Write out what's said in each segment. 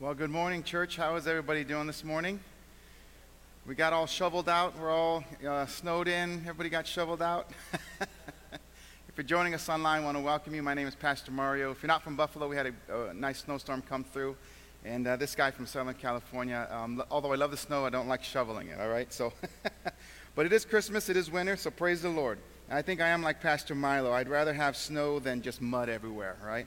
Well, good morning, church. How is everybody doing this morning? We got all shoveled out. We're all uh, snowed in. Everybody got shoveled out. if you're joining us online, I want to welcome you. My name is Pastor Mario. If you're not from Buffalo, we had a, a nice snowstorm come through. And uh, this guy from Southern California, um, although I love the snow, I don't like shoveling it, all right? So, but it is Christmas, it is winter, so praise the Lord. I think I am like Pastor Milo. I'd rather have snow than just mud everywhere, right?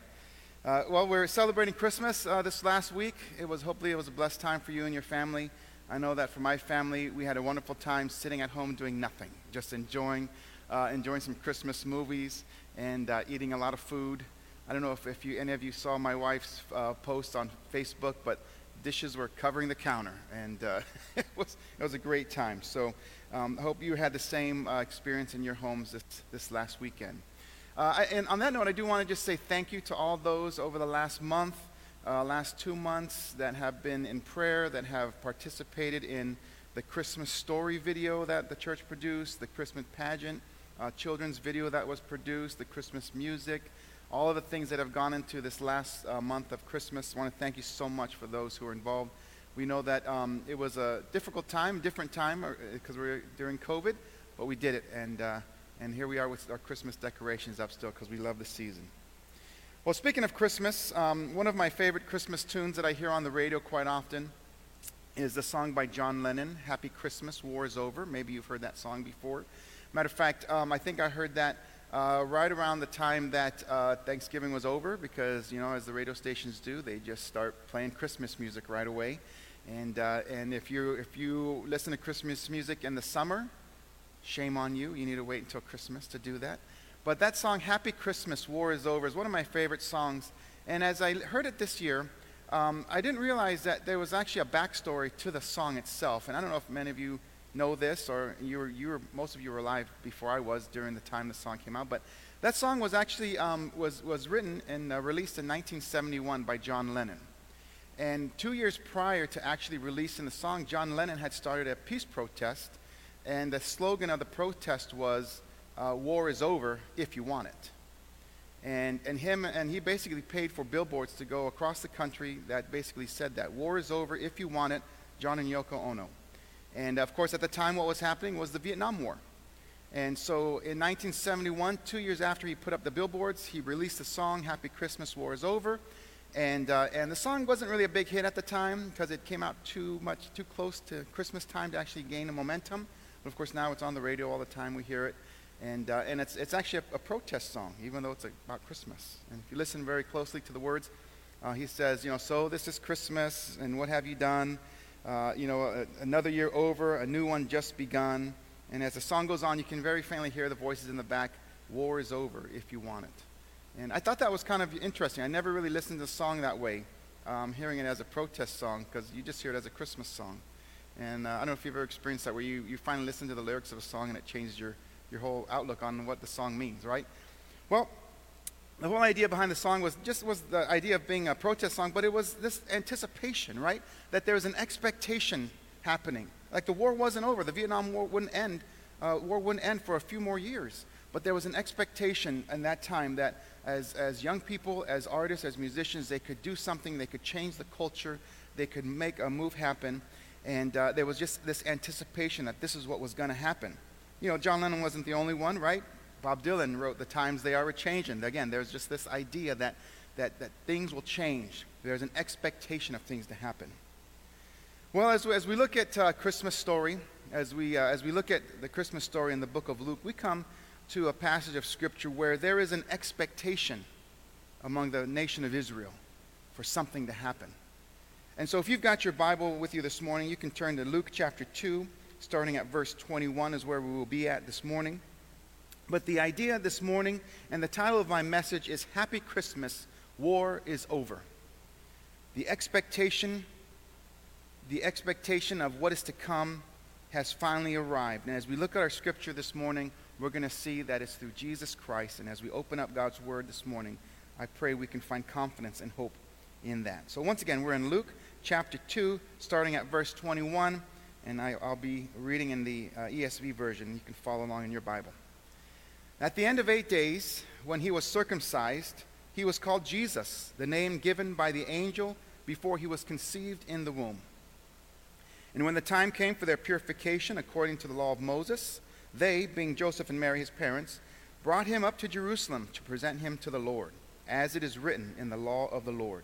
Uh, well, we're celebrating Christmas uh, this last week. It was hopefully it was a blessed time for you and your family. I know that for my family, we had a wonderful time sitting at home doing nothing, just enjoying, uh, enjoying some Christmas movies and uh, eating a lot of food. I don't know if, if you, any of you saw my wife's uh, post on Facebook, but dishes were covering the counter, and uh, it was it was a great time. So, um, I hope you had the same experience in your homes this this last weekend. Uh, and on that note, I do want to just say thank you to all those over the last month, uh, last two months that have been in prayer, that have participated in the Christmas story video that the church produced, the Christmas pageant, uh, children's video that was produced, the Christmas music, all of the things that have gone into this last uh, month of Christmas. I want to thank you so much for those who are involved. We know that um, it was a difficult time, different time, because uh, we are during COVID, but we did it. And uh, and here we are with our Christmas decorations up still because we love the season. Well, speaking of Christmas, um, one of my favorite Christmas tunes that I hear on the radio quite often is the song by John Lennon, Happy Christmas, War is Over. Maybe you've heard that song before. Matter of fact, um, I think I heard that uh, right around the time that uh, Thanksgiving was over because, you know, as the radio stations do, they just start playing Christmas music right away. And, uh, and if, you, if you listen to Christmas music in the summer, Shame on you. You need to wait until Christmas to do that. But that song, Happy Christmas, War is Over, is one of my favorite songs. And as I heard it this year, um, I didn't realize that there was actually a backstory to the song itself. And I don't know if many of you know this, or you were, you were, most of you were alive before I was during the time the song came out. But that song was actually um, was, was written and uh, released in 1971 by John Lennon. And two years prior to actually releasing the song, John Lennon had started a peace protest and the slogan of the protest was, uh, "War is over if you want it." And and him and he basically paid for billboards to go across the country that basically said that war is over if you want it. John and Yoko Ono. And of course, at the time, what was happening was the Vietnam War. And so in 1971, two years after he put up the billboards, he released the song Happy Christmas, War is Over. And, uh, and the song wasn't really a big hit at the time because it came out too much, too close to Christmas time to actually gain a momentum. But of course, now it's on the radio all the time. We hear it. And, uh, and it's, it's actually a, a, protest song, even though it's about Christmas. And if you listen very closely to the words, uh, he says, you know, so this is Christmas, and what have you done? Uh, you know, a, another year over, a new one just begun. And as the song goes on, you can very faintly hear the voices in the back War is over if you want it. And I thought that was kind of interesting. I never really listened to the song that way, um, hearing it as a protest song, because you just hear it as a Christmas song. And uh, I don't know if you've ever experienced that where you, you finally listen to the lyrics of a song and it changes your, your whole outlook on what the song means, right? Well, the whole idea behind the song was just was the idea of being a protest song, but it was this anticipation, right? That there was an expectation happening. Like the war wasn't over. The Vietnam War wouldn't end. Uh, war wouldn't end for a few more years. But there was an expectation in that time that as, as young people, as artists, as musicians, they could do something, they could change the culture, they could make a move happen. And uh, there was just this anticipation that this is what was going to happen. You know, John Lennon wasn't the only one, right? Bob Dylan wrote The Times They Are a Changing. Again, there's just this idea that, that, that things will change. There's an expectation of things to happen. Well, as, as we look at uh, Christmas story, as we, uh, as we look at the Christmas story in the book of Luke, we come to a passage of Scripture where there is an expectation among the nation of Israel for something to happen. And so if you've got your Bible with you this morning, you can turn to Luke chapter 2, starting at verse 21 is where we will be at this morning. But the idea this morning and the title of my message is Happy Christmas, War is Over. The expectation, the expectation of what is to come has finally arrived. And as we look at our scripture this morning, we're going to see that it's through Jesus Christ. And as we open up God's word this morning, I pray we can find confidence and hope in that. So once again, we're in Luke chapter 2, starting at verse 21, and I, will be reading in the uh, ESV version. You can follow along in your Bible. At the end of eight days, when he was circumcised, he was called Jesus, the name given by the angel before he was conceived in the womb. And when the time came for their purification according to the law of Moses, they, being Joseph and Mary his parents, brought him up to Jerusalem to present him to the Lord, as it is written in the law of the Lord.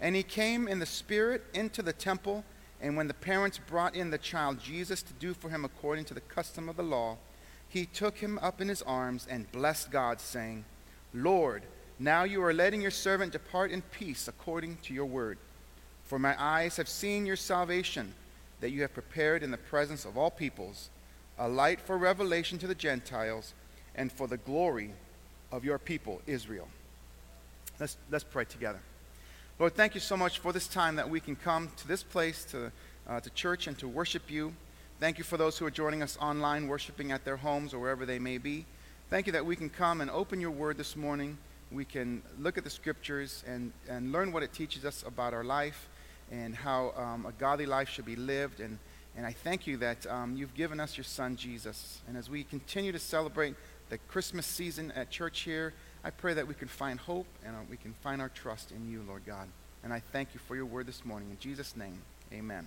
And he came in the Spirit into the temple, and when the parents brought in the child Jesus to do for him according to the custom of the law, he took him up in his arms and blessed God, saying, Lord, now you are letting your servant depart in peace according to your word. For my eyes have seen your salvation, that you have prepared in the presence of all peoples, a light for revelation to the Gentiles, and for the glory of your people, Israel. Let's, let's pray together. Lord, thank you so much for this time that we can come to this place, to, uh, to church, and to worship you. Thank you for those who are joining us online, worshiping at their homes or wherever they may be. Thank you that we can come and open your word this morning. We can look at the scriptures and, and learn what it teaches us about our life and how um, a godly life should be lived. And, and I thank you that um, you've given us your son, Jesus. And as we continue to celebrate the Christmas season at church here, I pray that we can find hope and uh, we can find our trust in you, Lord God. And I thank you for your word this morning. In Jesus' name, amen.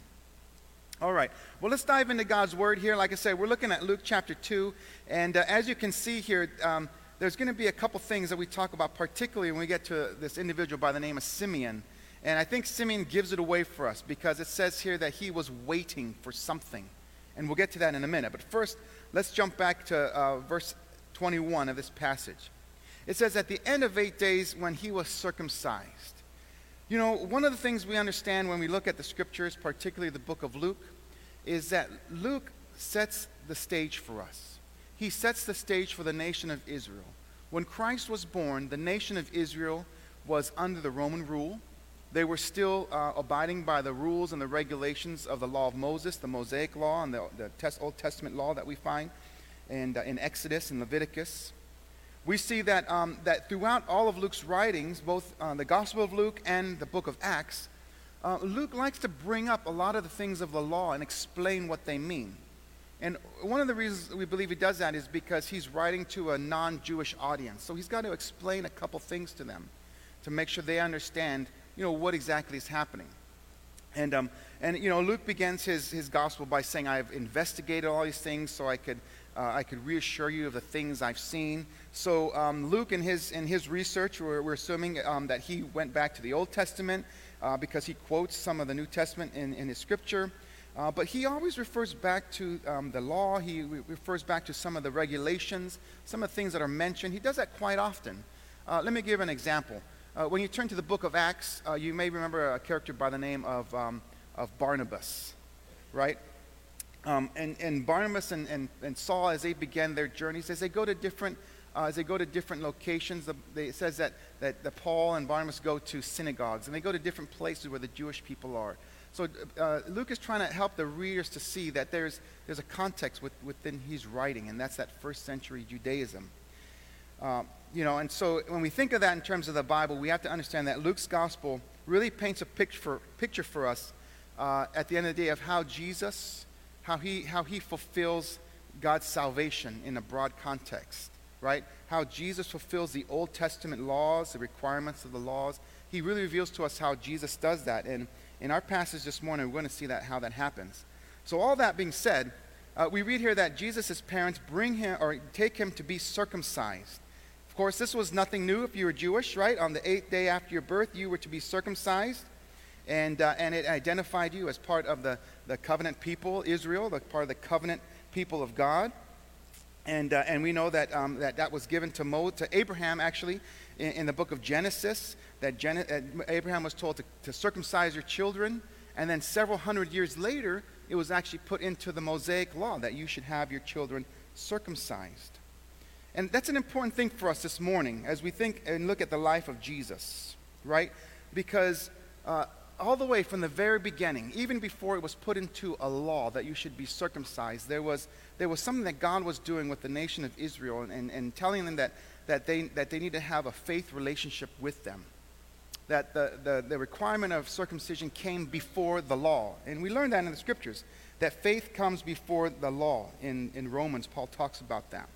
All right. Well, let's dive into God's Word here. Like I said, we're looking at Luke chapter 2. And uh, as you can see here, um, there's going to be a couple things that we talk about, particularly when we get to this individual by the name of Simeon. And I think Simeon gives it away for us because it says here that he was waiting for something. And we'll get to that in a minute. But first, let's jump back to uh, verse 21 of this passage. It says, At the end of eight days, when he was circumcised. You know, one of the things we understand when we look at the scriptures, particularly the book of Luke, is that Luke sets the stage for us. He sets the stage for the nation of Israel. When Christ was born, the nation of Israel was under the Roman rule. They were still uh, abiding by the rules and the regulations of the law of Moses, the Mosaic law, and the, the Old Testament law that we find in, uh, in Exodus and Leviticus we see that, um, that throughout all of Luke's writings, both uh, the Gospel of Luke and the book of Acts, uh, Luke likes to bring up a lot of the things of the law and explain what they mean. And one of the reasons we believe he does that is because he's writing to a non Jewish audience. So he's got to explain a couple things to them to make sure they understand, you know, what exactly is happening. And, um, and you know, Luke begins his, his gospel by saying, I've investigated all these things so I could uh, I could reassure you of the things I've seen. So um, Luke, in his in his research, we're, we're assuming um, that he went back to the Old Testament uh, because he quotes some of the New Testament in, in his scripture. Uh, but he always refers back to um, the law. He re- refers back to some of the regulations, some of the things that are mentioned. He does that quite often. Uh, let me give an example. Uh, when you turn to the book of Acts, uh, you may remember a character by the name of, um, of Barnabas, right? Um, and, and Barnabas and, and, and Saul, as they began their journeys, as they go to different, uh, as they go to different locations, the, they, it says that, that, that Paul and Barnabas go to synagogues, and they go to different places where the Jewish people are. So uh, Luke is trying to help the readers to see that there's, there's a context with, within his writing, and that's that first century Judaism. Uh, you know, and so when we think of that in terms of the Bible, we have to understand that Luke's gospel really paints a picture picture for us uh, at the end of the day of how Jesus how he, how he fulfills God's salvation in a broad context, right? How Jesus fulfills the Old Testament laws, the requirements of the laws. He really reveals to us how Jesus does that. And in our passage this morning, we're going to see that how that happens. So, all that being said, uh, we read here that Jesus' parents bring him or take him to be circumcised. Of course, this was nothing new if you were Jewish, right? On the eighth day after your birth, you were to be circumcised and, uh, and it identified you as part of the, the covenant people, Israel, the part of the covenant people of God. And, uh, and we know that, um, that that was given to, Mo, to Abraham, actually, in, in the book of Genesis, that Gen- uh, Abraham was told to, to circumcise your children. And then several hundred years later, it was actually put into the Mosaic law that you should have your children circumcised. And that's an important thing for us this morning as we think and look at the life of Jesus, right? Because uh, all the way from the very beginning, even before it was put into a law that you should be circumcised, there was, there was something that God was doing with the nation of Israel and, and, and telling them that, that, they, that they need to have a faith relationship with them. That the, the, the requirement of circumcision came before the law. And we learned that in the scriptures, that faith comes before the law. In, in Romans, Paul talks about that.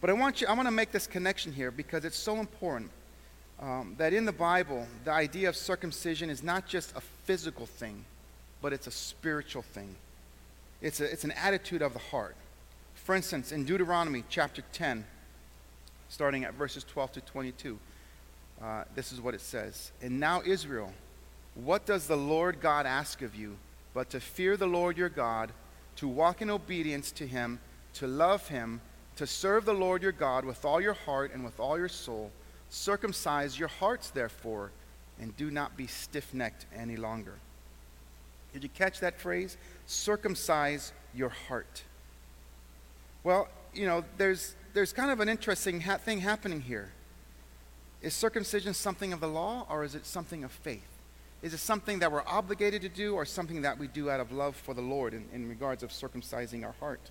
But I want, you, I want to make this connection here because it's so important um, that in the Bible, the idea of circumcision is not just a physical thing, but it's a spiritual thing. It's, a, it's an attitude of the heart. For instance, in Deuteronomy chapter 10, starting at verses 12 to 22, uh, this is what it says And now, Israel, what does the Lord God ask of you but to fear the Lord your God, to walk in obedience to him, to love him, to serve the Lord your God with all your heart and with all your soul? Circumcise your hearts, therefore, and do not be stiff necked any longer. Did you catch that phrase? Circumcise your heart. Well, you know, there's, there's kind of an interesting ha- thing happening here. Is circumcision something of the law or is it something of faith? Is it something that we're obligated to do or something that we do out of love for the Lord in, in regards of circumcising our heart?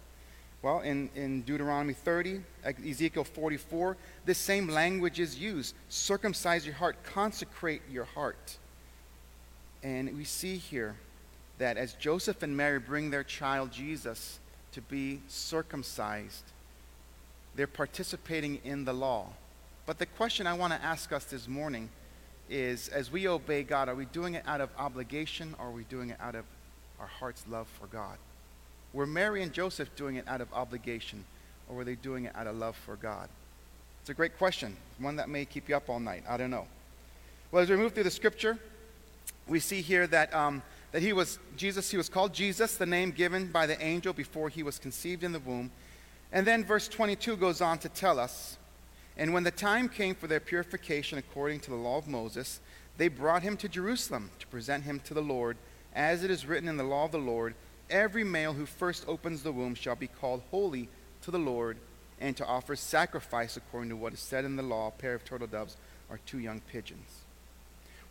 Well, in, in Deuteronomy 30, Ezekiel 44, this same language is used. Circumcise your heart, consecrate your heart. And we see here that as Joseph and Mary bring their child Jesus to be circumcised, they're participating in the law. But the question I want to ask us this morning is as we obey God, are we doing it out of obligation or are we doing it out of our heart's love for God? Were Mary and Joseph doing it out of obligation, or were they doing it out of love for God? It's a great question, one that may keep you up all night. I don't know. Well, as we move through the scripture, we see here that, um, that he was Jesus, he was called Jesus, the name given by the angel before he was conceived in the womb. And then verse 22 goes on to tell us, and when the time came for their purification according to the law of Moses, they brought him to Jerusalem to present him to the Lord, as it is written in the law of the Lord every male who first opens the womb shall be called holy to the Lord, and to offer sacrifice according to what is said in the law, a pair of turtle doves or two young pigeons.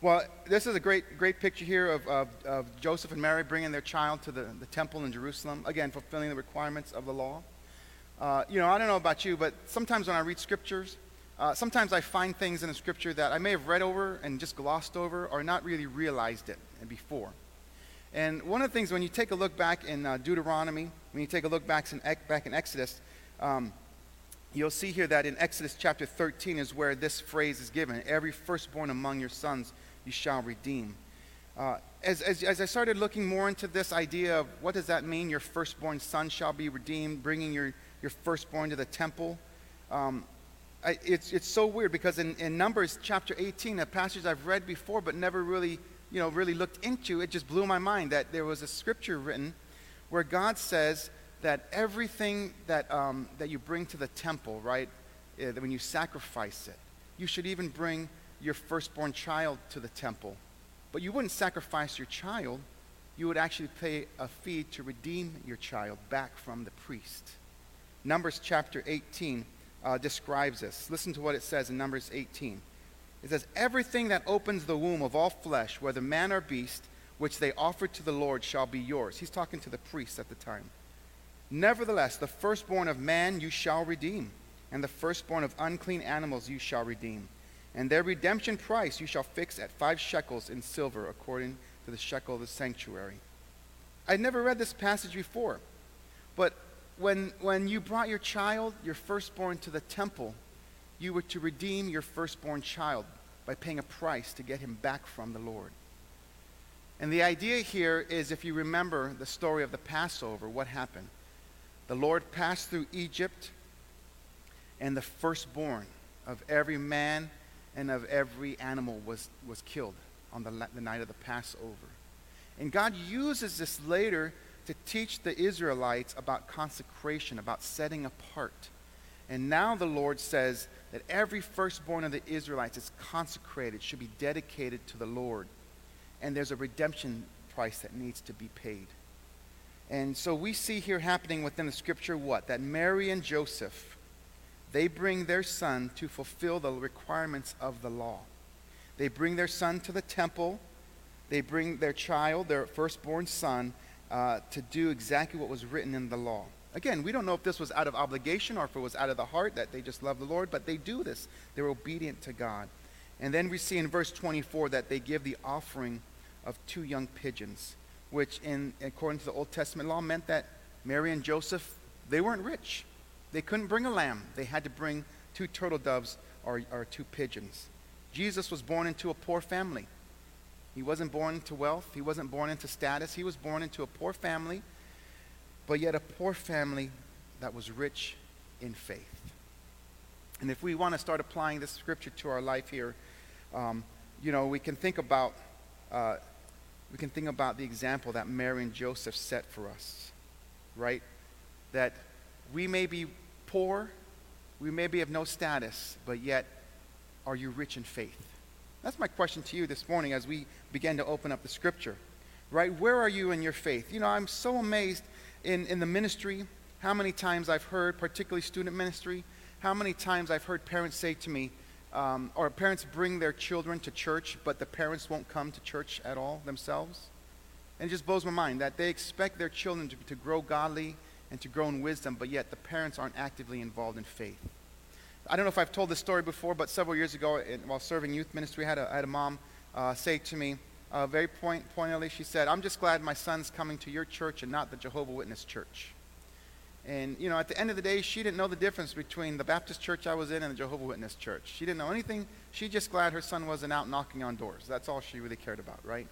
Well, this is a great, great picture here of, of, of Joseph and Mary bringing their child to the, the temple in Jerusalem, again, fulfilling the requirements of the law. Uh, you know, I don't know about you, but sometimes when I read scriptures, uh, sometimes I find things in the scripture that I may have read over and just glossed over or not really realized it before. And one of the things, when you take a look back in uh, Deuteronomy, when you take a look back in, back in Exodus, um, you'll see here that in Exodus chapter 13 is where this phrase is given Every firstborn among your sons you shall redeem. Uh, as, as, as I started looking more into this idea of what does that mean, your firstborn son shall be redeemed, bringing your, your firstborn to the temple, um, I, it's, it's so weird because in, in Numbers chapter 18, a passage I've read before but never really you know, really looked into, it just blew my mind that there was a scripture written where God says that everything that, um, that you bring to the temple, right, uh, when you sacrifice it, you should even bring your firstborn child to the temple. But you wouldn't sacrifice your child, you would actually pay a fee to redeem your child back from the priest. Numbers chapter 18 uh, describes this. Listen to what it says in Numbers 18. It says, Everything that opens the womb of all flesh, whether man or beast, which they offer to the Lord, shall be yours. He's talking to the priests at the time. Nevertheless, the firstborn of man you shall redeem, and the firstborn of unclean animals you shall redeem. And their redemption price you shall fix at five shekels in silver, according to the shekel of the sanctuary. I'd never read this passage before, but when, when you brought your child, your firstborn, to the temple, you were to redeem your firstborn child by paying a price to get him back from the Lord. And the idea here is if you remember the story of the Passover, what happened? The Lord passed through Egypt, and the firstborn of every man and of every animal was, was killed on the, the night of the Passover. And God uses this later to teach the Israelites about consecration, about setting apart. And now the Lord says that every firstborn of the Israelites is consecrated, should be dedicated to the Lord. And there's a redemption price that needs to be paid. And so we see here happening within the scripture what? That Mary and Joseph, they bring their son to fulfill the requirements of the law. They bring their son to the temple they bring their child, their firstborn son, uh, to do exactly what was written in the law. Again, we don't know if this was out of obligation or if it was out of the heart that they just love the Lord, but they do this. They're obedient to God. And then we see in verse 24 that they give the offering of two young pigeons, which, in, according to the Old Testament law, meant that Mary and Joseph, they weren't rich. They couldn't bring a lamb. They had to bring two turtle doves or, or two pigeons. Jesus was born into a poor family. He wasn't born into wealth. He wasn't born into status. He was born into a poor family, but yet a poor family that was rich in faith. And if we want to start applying this scripture to our life here, um, you know, we can think about uh, we can think about the example that Mary and Joseph set for us, right? That we may be poor, we may be of no status, but yet are you rich in faith? That's my question to you this morning as we begin to open up the scripture, right? Where are you in your faith? You know, I'm so amazed in, in the ministry, how many times I've heard, particularly student ministry, how many times I've heard parents say to me, um, or parents bring their children to church, but the parents won't come to church at all themselves. And it just blows my mind that they expect their children to, to grow godly and to grow in wisdom, but yet the parents aren't actively involved in faith. I don't know if I've told this story before, but several years ago, while serving youth ministry, I had a, I had a mom uh, say to me, uh, very point, pointedly, she said, I'm just glad my son's coming to your church and not the Jehovah Witness church. And, you know, at the end of the day, she didn't know the difference between the Baptist church I was in and the Jehovah Witness church. She didn't know anything. She just glad her son wasn't out knocking on doors. That's all she really cared about, right?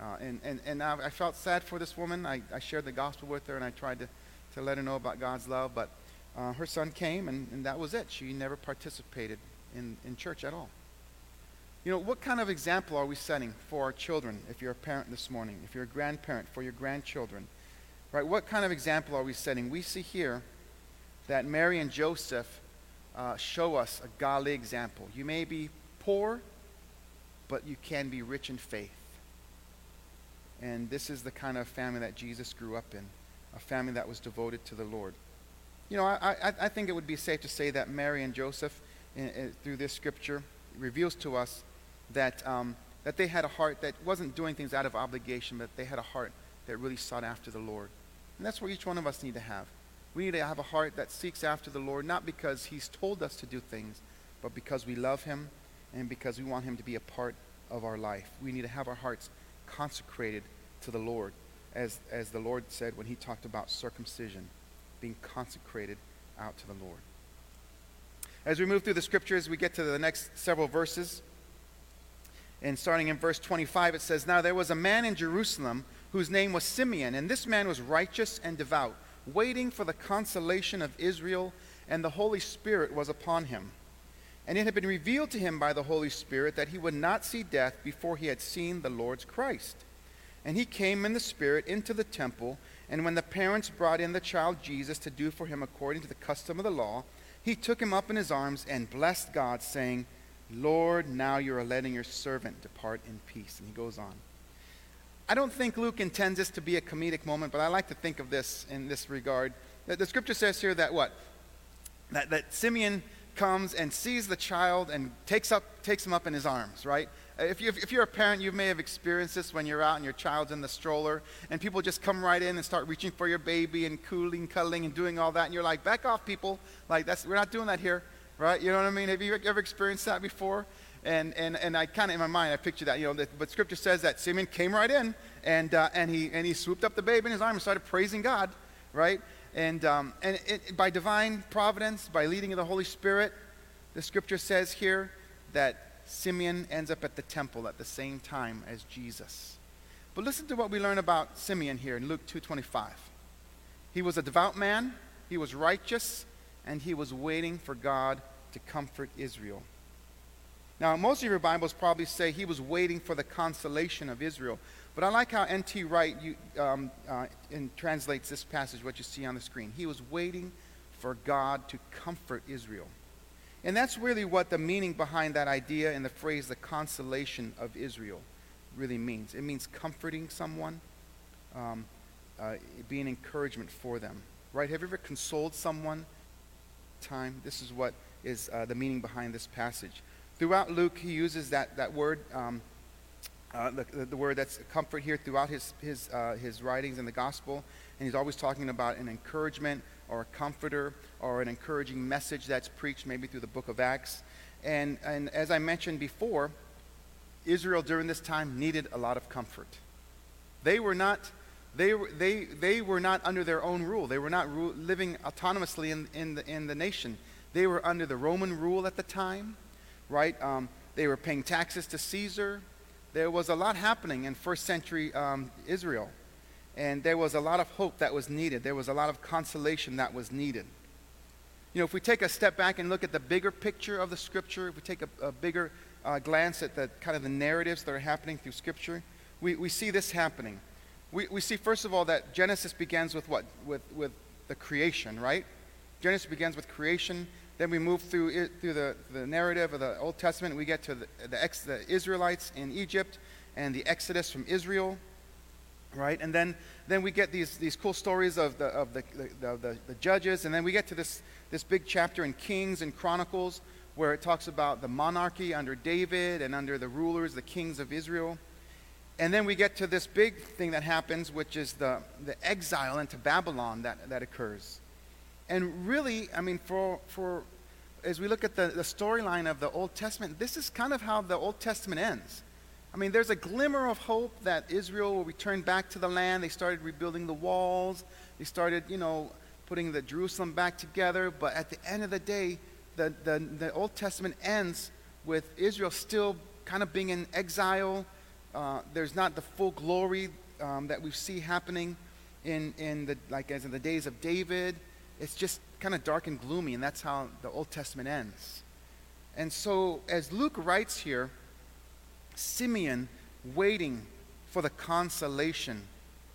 Uh, and and, and I, I, felt sad for this woman. I, I shared the gospel with her and I tried to, to let her know about God's love. But uh, her son came and, and that was it. She never participated in, in church at all. You know, what kind of example are we setting for our children if you're a parent this morning, if you're a grandparent for your grandchildren? Right? What kind of example are we setting? We see here that Mary and Joseph uh, show us a godly example. You may be poor, but you can be rich in faith. And this is the kind of family that Jesus grew up in, a family that was devoted to the Lord. You know, I, I, I think it would be safe to say that Mary and Joseph, in, in, through this scripture, reveals to us that, um, that they had a heart that wasn't doing things out of obligation, but they had a heart that really sought after the Lord. And that's what each one of us need to have. We need to have a heart that seeks after the Lord, not because He's told us to do things, but because we love Him and because we want Him to be a part of our life. We need to have our hearts consecrated to the Lord, as, as the Lord said when He talked about circumcision, being consecrated out to the Lord. As we move through the scriptures, we get to the next several verses. And starting in verse 25, it says, Now there was a man in Jerusalem whose name was Simeon. And this man was righteous and devout, waiting for the consolation of Israel, and the Holy Spirit was upon him. And it had been revealed to him by the Holy Spirit that he would not see death before he had seen the Lord's Christ. And he came in the Spirit into the temple, and when the parents brought in the child Jesus to do for him according to the custom of the law, he took him up in his arms and blessed God, saying, Lord, now you are letting your servant depart in peace. And he goes on. I don't think Luke intends this to be a comedic moment, but I like to think of this in this regard. The, the scripture says here that what? That, that Simeon comes and sees the child and takes, up, takes him up in his arms, right? If, you, if you're a parent, you may have experienced this when you're out and your child's in the stroller, and people just come right in and start reaching for your baby and cooling, cuddling, and doing all that, and you're like, back off, people. Like, that's, we're not doing that here, right? You know what I mean? Have you ever experienced that before? And, and, and I kind of, in my mind, I picture that, you know, that, but scripture says that Simeon came right in and, uh, and, he, and he swooped up the babe in his arm and started praising God, right? And, um, and it, by divine providence, by leading of the Holy Spirit, the scripture says here that Simeon ends up at the temple at the same time as Jesus. But listen to what we learn about Simeon here in Luke 2.25. He was a devout man, he was righteous, and he was waiting for God to comfort Israel. Now, most of your Bibles probably say he was waiting for the consolation of Israel. But I like how N.T. Wright you, um, uh, translates this passage, what you see on the screen. He was waiting for God to comfort Israel. And that's really what the meaning behind that idea in the phrase, the consolation of Israel, really means. It means comforting someone, um, uh, being encouragement for them. Right? Have you ever consoled someone? Time. This is what is uh, the meaning behind this passage. Throughout Luke, he uses that, that word um, uh, the, the, word that's comfort here throughout his, his, uh, his writings in the gospel. And he's always talking about an encouragement or a comforter or an encouraging message that's preached maybe through the book of Acts. And, and as I mentioned before, Israel during this time needed a lot of comfort. They were not, they, they, they were not under their own rule. They were not ru- living autonomously in, in, the, in the nation. They were under the Roman rule at the time, right? Um, they were paying taxes to Caesar there was a lot happening in first century um, Israel. And there was a lot of hope that was needed. There was a lot of consolation that was needed. You know, if we take a step back and look at the bigger picture of the scripture, if we take a, a bigger uh, glance at the kind of the narratives that are happening through scripture, we, we see this happening. We, we see, first of all, that Genesis begins with what? With, with the creation, right? Genesis begins with creation. Then we move through, it, through the, the narrative of the Old Testament. We get to the, the, ex, the Israelites in Egypt and the Exodus from Israel, right? And then, then we get these, these cool stories of, the, of the, the, the, the judges. And then we get to this, this big chapter in Kings and Chronicles where it talks about the monarchy under David and under the rulers, the kings of Israel. And then we get to this big thing that happens, which is the, the exile into Babylon that, that occurs. And really, I mean, for, for as we look at the, the storyline of the Old Testament, this is kind of how the Old Testament ends. I mean, there's a glimmer of hope that Israel will return back to the land. They started rebuilding the walls. They started, you know, putting the Jerusalem back together. But at the end of the day, the, the, the Old Testament ends with Israel still kind of being in exile. Uh, there's not the full glory um, that we see happening in, in the, like as in the days of David it's just kind of dark and gloomy, and that's how the Old Testament ends. And so, as Luke writes here, Simeon waiting for the consolation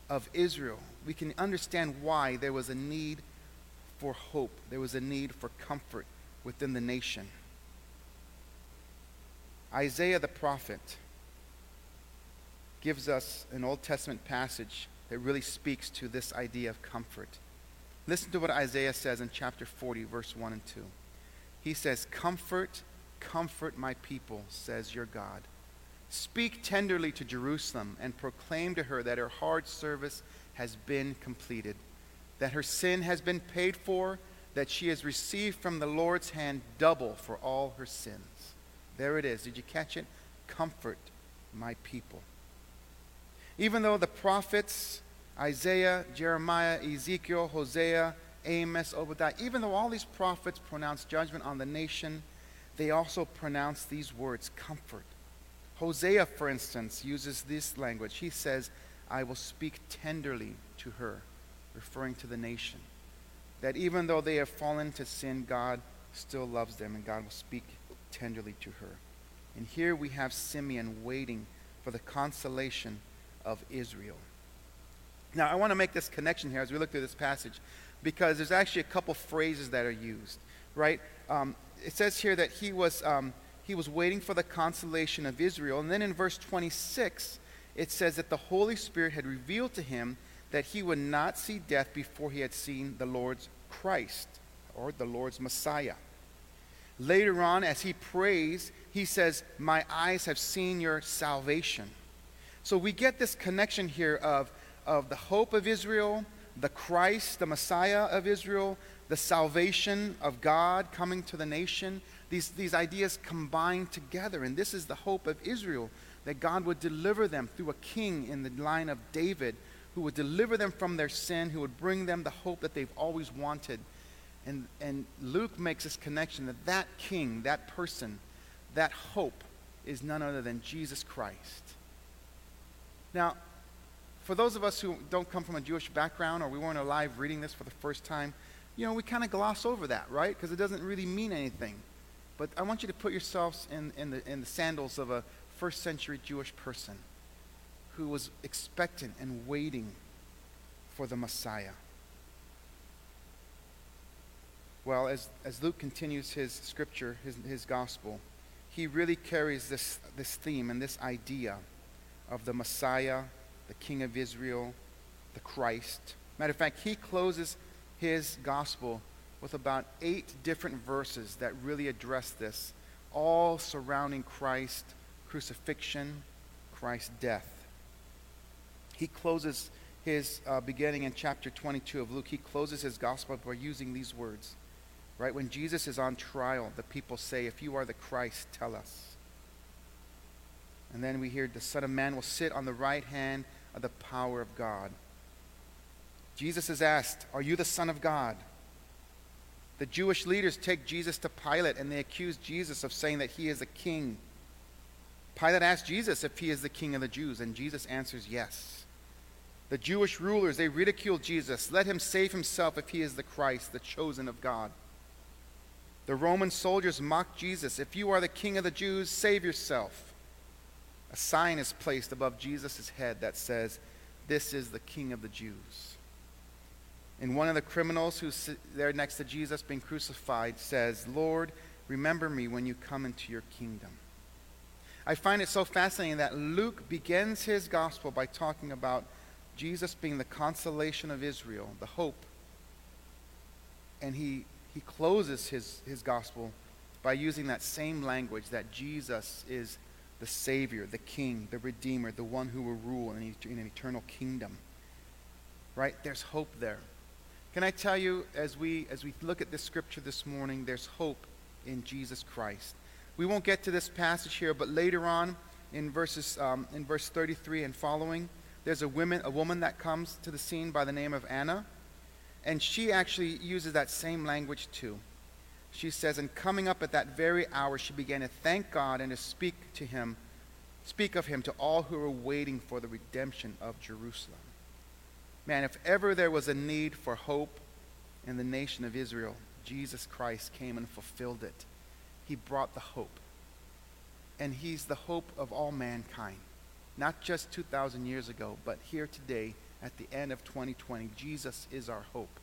of Israel, we can understand why there was a need for hope, there was a need for comfort within the nation. Isaiah the prophet gives us an Old Testament passage that really speaks to this idea of comfort. Listen to what Isaiah says in chapter 40, verse 1 and 2. He says, Comfort, comfort my people, says your God. Speak tenderly to Jerusalem and proclaim to her that her hard service has been completed, that her sin has been paid for, that she has received from the Lord's hand double for all her sins. There it is. Did you catch it? Comfort my people. Even though the prophets Isaiah, Jeremiah, Ezekiel, Hosea, Amos, Obadiah, even though all these prophets pronounce judgment on the nation, they also pronounce these words comfort. Hosea, for instance, uses this language. He says, I will speak tenderly to her, referring to the nation. That even though they have fallen to sin, God still loves them and God will speak tenderly to her. And here we have Simeon waiting for the consolation of Israel. Now, I want to make this connection here as we look through this passage because there's actually a couple phrases that are used, right? Um, it says here that he was, um, he was waiting for the consolation of Israel. And then in verse 26, it says that the Holy Spirit had revealed to him that he would not see death before he had seen the Lord's Christ or the Lord's Messiah. Later on, as he prays, he says, My eyes have seen your salvation. So we get this connection here of of the hope of Israel, the Christ, the Messiah of Israel, the salvation of God coming to the nation. These, these ideas combine together. And this is the hope of Israel that God would deliver them through a king in the line of David who would deliver them from their sin, who would bring them the hope that they've always wanted. And, and Luke makes this connection that that king, that person, that hope is none other than Jesus Christ. Now, for those of us who don't come from a Jewish background or we weren't alive reading this for the first time, you know, we kind of gloss over that, right? Because it doesn't really mean anything. But I want you to put yourselves in, in, the, in the sandals of a first century Jewish person who was expectant and waiting for the Messiah. Well, as, as Luke continues his scripture, his, his gospel, he really carries this, this theme and this idea of the Messiah the King of Israel, the Christ. Matter of fact, he closes his gospel with about eight different verses that really address this, all surrounding Christ, crucifixion, Christ's death. He closes his uh, beginning in chapter 22 of Luke, he closes his gospel by using these words. Right? When Jesus is on trial, the people say, If you are the Christ, tell us. And then we hear the Son of Man will sit on the right hand of the power of God. Jesus is asked, Are you the Son of God? The Jewish leaders take Jesus to Pilate and they accuse Jesus of saying that he is a king. Pilate asks Jesus if he is the king of the Jews, and Jesus answers yes. The Jewish rulers, they ridicule Jesus. Let him save himself if he is the Christ, the chosen of God. The Roman soldiers mock Jesus. If you are the king of the Jews, save yourself. A sign is placed above Jesus' head that says, This is the king of the Jews. And one of the criminals who's there next to Jesus being crucified says, Lord, remember me when you come into your kingdom. I find it so fascinating that Luke begins his gospel by talking about Jesus being the consolation of Israel, the hope. And he, he closes his, his gospel by using that same language that Jesus is the Savior, the King, the Redeemer, the one who will rule in, an eternal kingdom. Right? There's hope there. Can I tell you, as we, as we look at this scripture this morning, there's hope in Jesus Christ. We won't get to this passage here, but later on in, verses, um, in verse 33 and following, there's a woman, a woman that comes to the scene by the name of Anna, and she actually uses that same language too. She says, And coming up at that very hour, she began to thank God and to speak to him, speak of him to all who were waiting for the redemption of Jerusalem. Man, if ever there was a need for hope in the nation of Israel, Jesus Christ came and fulfilled it. He brought the hope. And he's the hope of all mankind not just 2,000 years ago, but here today at the end of 2020. Jesus is our hope.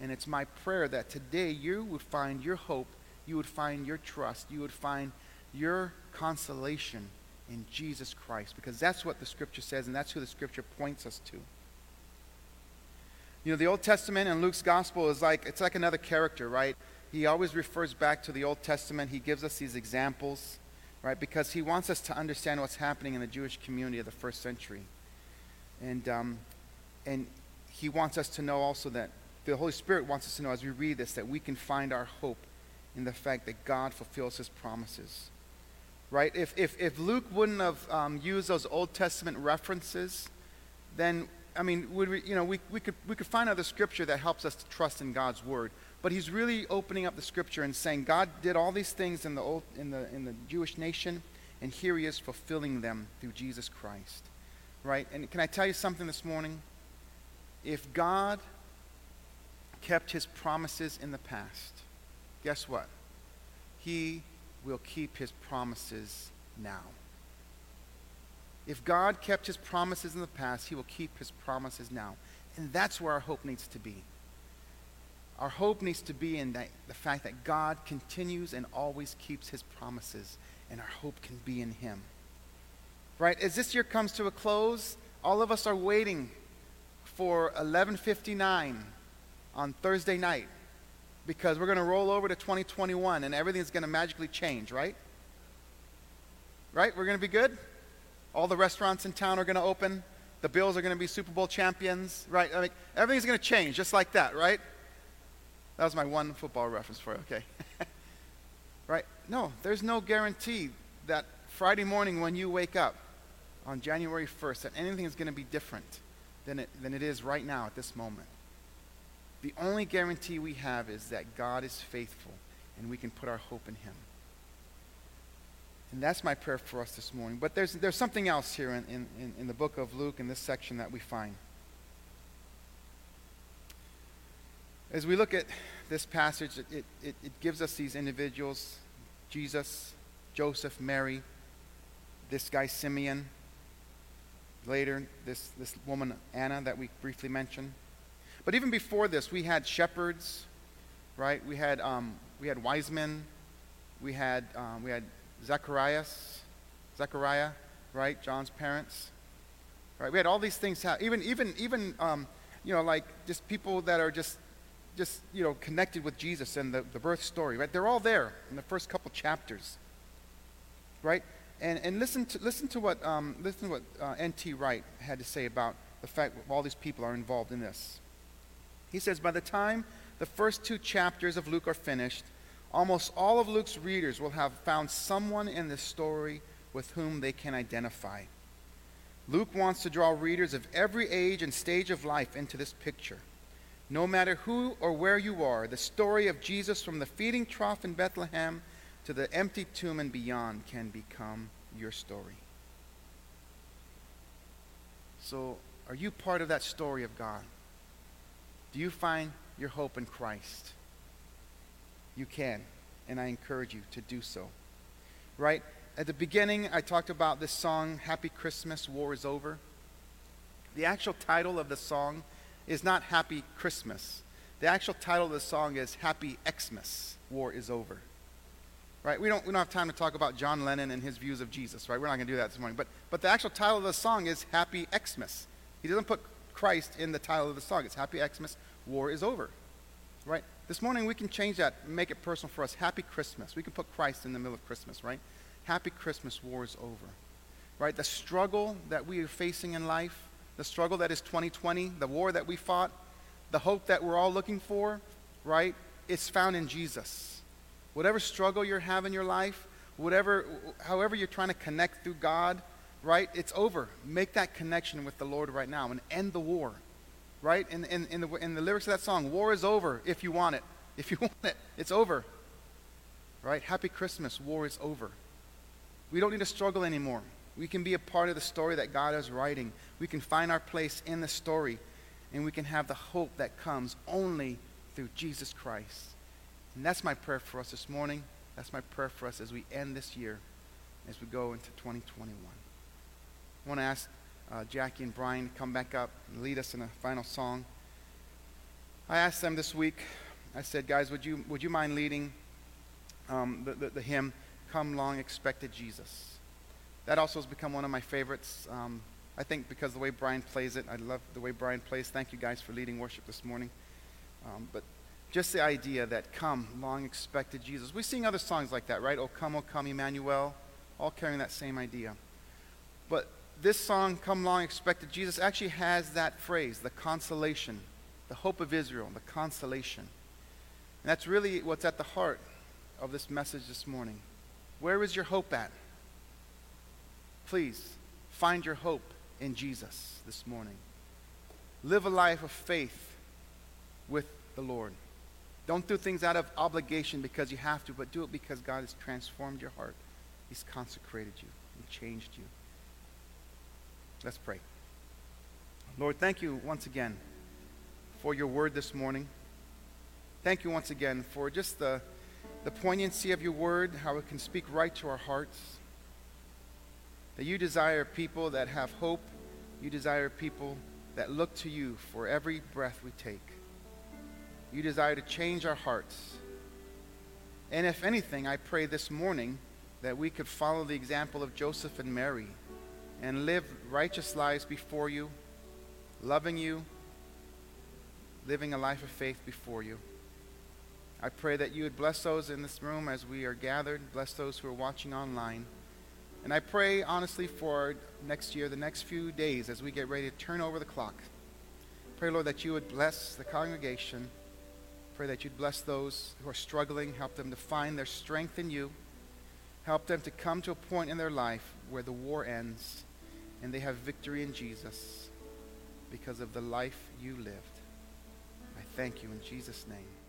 And it's my prayer that today you would find your hope, you would find your trust, you would find your consolation in Jesus Christ, because that's what the Scripture says, and that's who the Scripture points us to. You know, the Old Testament and Luke's Gospel is like, it's like another character, right? He always refers back to the Old Testament. He gives us these examples right? Because he wants us to understand what's happening in the Jewish community of the first century. And, um, and he wants us to know also that the Holy Spirit wants us to know as we read this that we can find our hope in the fact that God fulfills his promises. Right? If, if, if Luke wouldn't have um, used those Old Testament references, then, I mean, would we, you know, we, we, could, we could find other scripture that helps us to trust in God's word. But he's really opening up the scripture and saying God did all these things in the, old, in the, in the Jewish nation, and here he is fulfilling them through Jesus Christ. Right? And can I tell you something this morning? If God kept his promises in the past, guess what? He will keep his promises now. If God kept his promises in the past, he will keep his promises now. And that's where our hope needs to be. Our hope needs to be in that, the fact that God continues and always keeps his promises, and our hope can be in him. Right? As this year comes to a close, all of us are waiting for 11:59 on Thursday night because we're going to roll over to 2021 and everything's going to magically change, right? Right? We're going to be good? All the restaurants in town are going to open. The Bills are going to be Super Bowl champions, right? I mean, everything's going to change just like that, right? That was my one football reference for you, okay. right? No, there's no guarantee that Friday morning when you wake up on January 1st that anything is going to be different than it, than it is right now at this moment. The only guarantee we have is that God is faithful and we can put our hope in Him. And that's my prayer for us this morning. But there's, there's something else here in, in, in the book of Luke, in this section, that we find. As we look at this passage, it, it, it gives us these individuals Jesus, Joseph, Mary, this guy Simeon, later, this, this woman Anna that we briefly mentioned. But even before this, we had shepherds, right? We had, um, we had wise men. We had, um, we had Zacharias, Zechariah, right? John's parents, right? We had all these things. Even, even, even, um, you know, like just people that are just just, you know, connected with Jesus and the, the birth story, right? They're all there in the first couple chapters, right? And, and listen, to, listen to what, um, listen to what uh, N.T. Wright had to say about the fact that all these people are involved in this. He says, By the time the first two chapters of Luke are finished, almost all of Luke's readers will have found someone in this story with whom they can identify. Luke wants to draw readers of every age and stage of life into this picture. No matter who or where you are, the story of Jesus from the feeding trough in Bethlehem to the empty tomb and beyond can become your story. So, are you part of that story of God? Do you find your hope in Christ? You can, and I encourage you to do so. Right? At the beginning, I talked about this song, Happy Christmas, War is Over. The actual title of the song is not Happy Christmas. The actual title of the song is Happy Xmas, War is Over. Right? We don't, we don't have time to talk about John Lennon and his views of Jesus, right? We're not going to do that this morning. But, but the actual title of the song is Happy Xmas. He doesn't put Christ in the title of the song. It's Happy Xmas, War is Over. Right? This morning we can change that, make it personal for us. Happy Christmas. We can put Christ in the middle of Christmas, right? Happy Christmas, war is over. Right? The struggle that we are facing in life, the struggle that is 2020, the war that we fought, the hope that we're all looking for, right? It's found in Jesus. Whatever struggle you're having in your life, whatever, however you're trying to connect through God, right? It's over. Make that connection with the Lord right now and end the war, right? In, in, in, the, in the lyrics of that song, war is over if you want it. If you want it, it's over, right? Happy Christmas, war is over. We don't need to struggle anymore. We can be a part of the story that God is writing. We can find our place in the story, and we can have the hope that comes only through Jesus Christ. And that's my prayer for us this morning. That's my prayer for us as we end this year, as we go into 2021. I want to ask uh, Jackie and Brian to come back up and lead us in a final song. I asked them this week, I said, guys, would you, would you mind leading um, the, the, the, hymn, Come Long Expected Jesus? That also has become one of my favorites. Um, I think because the way Brian plays it, I love the way Brian plays. Thank you guys for leading worship this morning. Um, but just the idea that come, long expected Jesus. We sing other songs like that, right? Oh, come, oh, come, Emmanuel, all carrying that same idea. But this song, Come Long Expected Jesus, actually has that phrase, the consolation, the hope of Israel, the consolation. And that's really what's at the heart of this message this morning. Where is your hope at? Please find your hope in Jesus this morning. Live a life of faith with the Lord. Don't do things out of obligation because you have to, but do it because God has transformed your heart. He's consecrated you and changed you. Let's pray. Lord, thank you once again for your word this morning. Thank you once again for just the, the poignancy of your word, how it can speak right to our hearts. That you desire people that have hope. You desire people that look to you for every breath we take. You desire to change our hearts. And if anything, I pray this morning that we could follow the example of Joseph and Mary and live righteous lives before you, loving you, living a life of faith before you. I pray that you would bless those in this room as we are gathered, bless those who are watching online. And I pray honestly for next year, the next few days, as we get ready to turn over the clock. Pray, Lord, that you would bless the congregation. Pray that you'd bless those who are struggling, help them to find their strength in you. Help them to come to a point in their life where the war ends and they have victory in Jesus because of the life you lived. I thank you in Jesus' name.